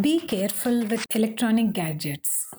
Be careful with electronic gadgets.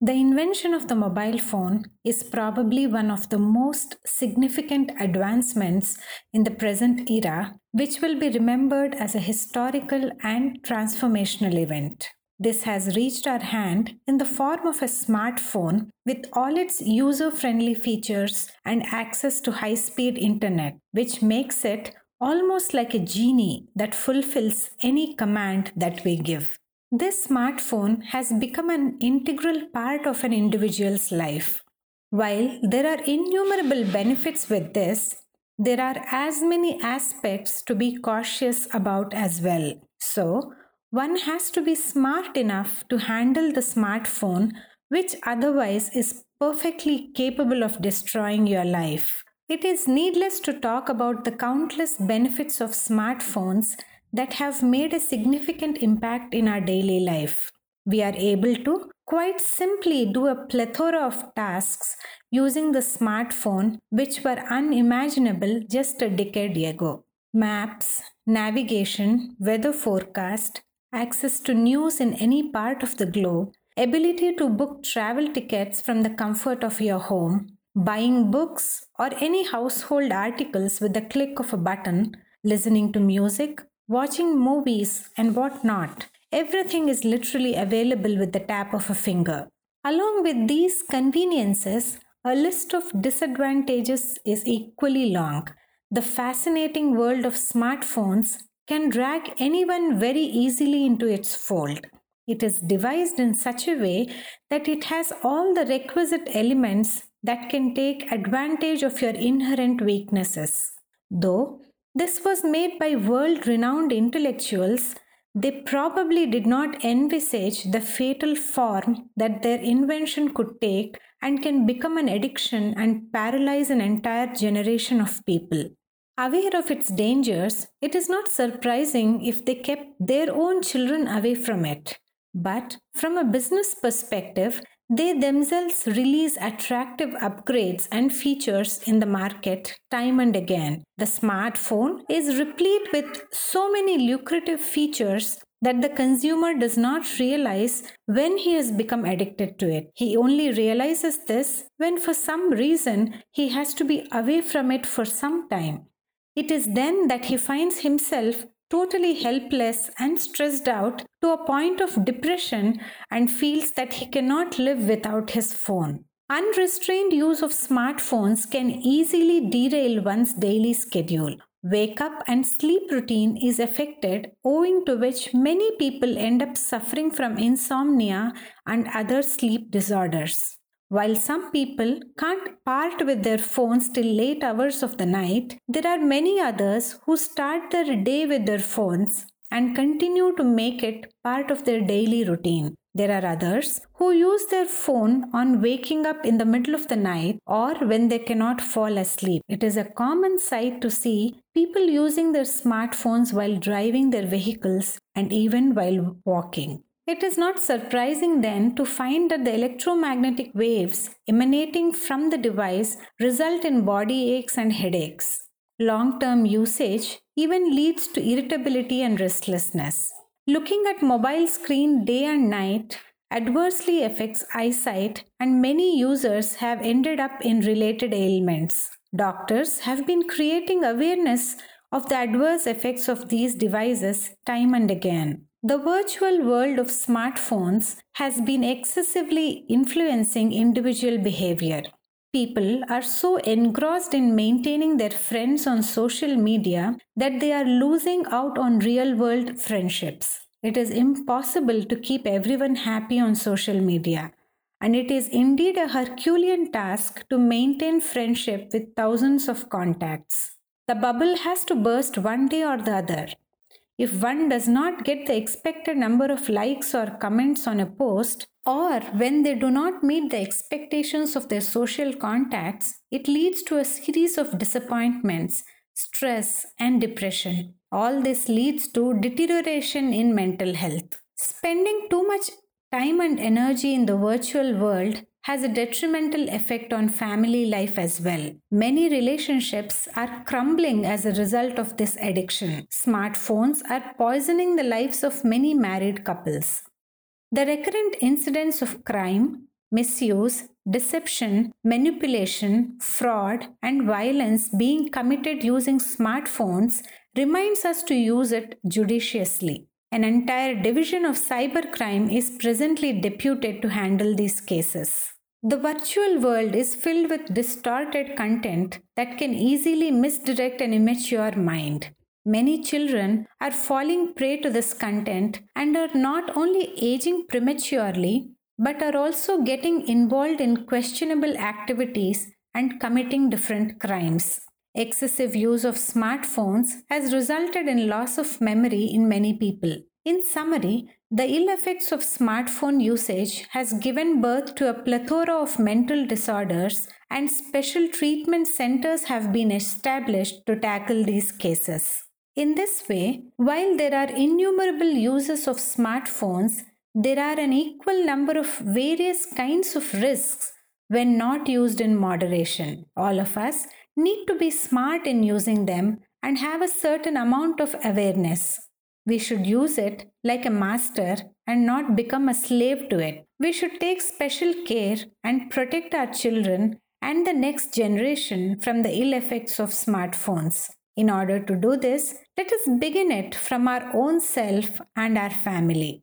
The invention of the mobile phone is probably one of the most significant advancements in the present era, which will be remembered as a historical and transformational event. This has reached our hand in the form of a smartphone with all its user friendly features and access to high speed internet, which makes it almost like a genie that fulfills any command that we give. This smartphone has become an integral part of an individual's life. While there are innumerable benefits with this, there are as many aspects to be cautious about as well. So, one has to be smart enough to handle the smartphone, which otherwise is perfectly capable of destroying your life. It is needless to talk about the countless benefits of smartphones that have made a significant impact in our daily life. We are able to quite simply do a plethora of tasks using the smartphone which were unimaginable just a decade ago. Maps, navigation, weather forecast, access to news in any part of the globe, ability to book travel tickets from the comfort of your home, buying books or any household articles with the click of a button, listening to music, watching movies, and whatnot. Everything is literally available with the tap of a finger. Along with these conveniences, a list of disadvantages is equally long. The fascinating world of smartphones can drag anyone very easily into its fold. It is devised in such a way that it has all the requisite elements that can take advantage of your inherent weaknesses. Though this was made by world renowned intellectuals, they probably did not envisage the fatal form that their invention could take and can become an addiction and paralyze an entire generation of people. Aware of its dangers, it is not surprising if they kept their own children away from it. But from a business perspective, they themselves release attractive upgrades and features in the market time and again. The smartphone is replete with so many lucrative features that the consumer does not realize when he has become addicted to it. He only realizes this when, for some reason, he has to be away from it for some time. It is then that he finds himself totally helpless and stressed out to a point of depression and feels that he cannot live without his phone. Unrestrained use of smartphones can easily derail one's daily schedule. Wake up and sleep routine is affected, owing to which many people end up suffering from insomnia and other sleep disorders. While some people can't part with their phones till late hours of the night, there are many others who start their day with their phones and continue to make it part of their daily routine. There are others who use their phone on waking up in the middle of the night or when they cannot fall asleep. It is a common sight to see people using their smartphones while driving their vehicles and even while walking. It is not surprising then to find that the electromagnetic waves emanating from the device result in body aches and headaches. Long term usage even leads to irritability and restlessness. Looking at mobile screen day and night adversely affects eyesight and many users have ended up in related ailments. Doctors have been creating awareness of the adverse effects of these devices time and again. The virtual world of smartphones has been excessively influencing individual behavior. People are so engrossed in maintaining their friends on social media that they are losing out on real world friendships. It is impossible to keep everyone happy on social media, and it is indeed a Herculean task to maintain friendship with thousands of contacts. The bubble has to burst one day or the other. If one does not get the expected number of likes or comments on a post, or when they do not meet the expectations of their social contacts, it leads to a series of disappointments, stress, and depression. All this leads to deterioration in mental health. Spending too much time and energy in the virtual world has a detrimental effect on family life as well. Many relationships are crumbling as a result of this addiction. Smartphones are poisoning the lives of many married couples. The recurrent incidents of crime, misuse, deception, manipulation, fraud, and violence being committed using smartphones reminds us to use it judiciously. An entire division of cybercrime is presently deputed to handle these cases. The virtual world is filled with distorted content that can easily misdirect an immature mind. Many children are falling prey to this content and are not only aging prematurely, but are also getting involved in questionable activities and committing different crimes. Excessive use of smartphones has resulted in loss of memory in many people. In summary, the ill effects of smartphone usage has given birth to a plethora of mental disorders and special treatment centers have been established to tackle these cases. In this way, while there are innumerable uses of smartphones, there are an equal number of various kinds of risks when not used in moderation. All of us need to be smart in using them and have a certain amount of awareness. We should use it like a master and not become a slave to it. We should take special care and protect our children and the next generation from the ill effects of smartphones. In order to do this, let us begin it from our own self and our family.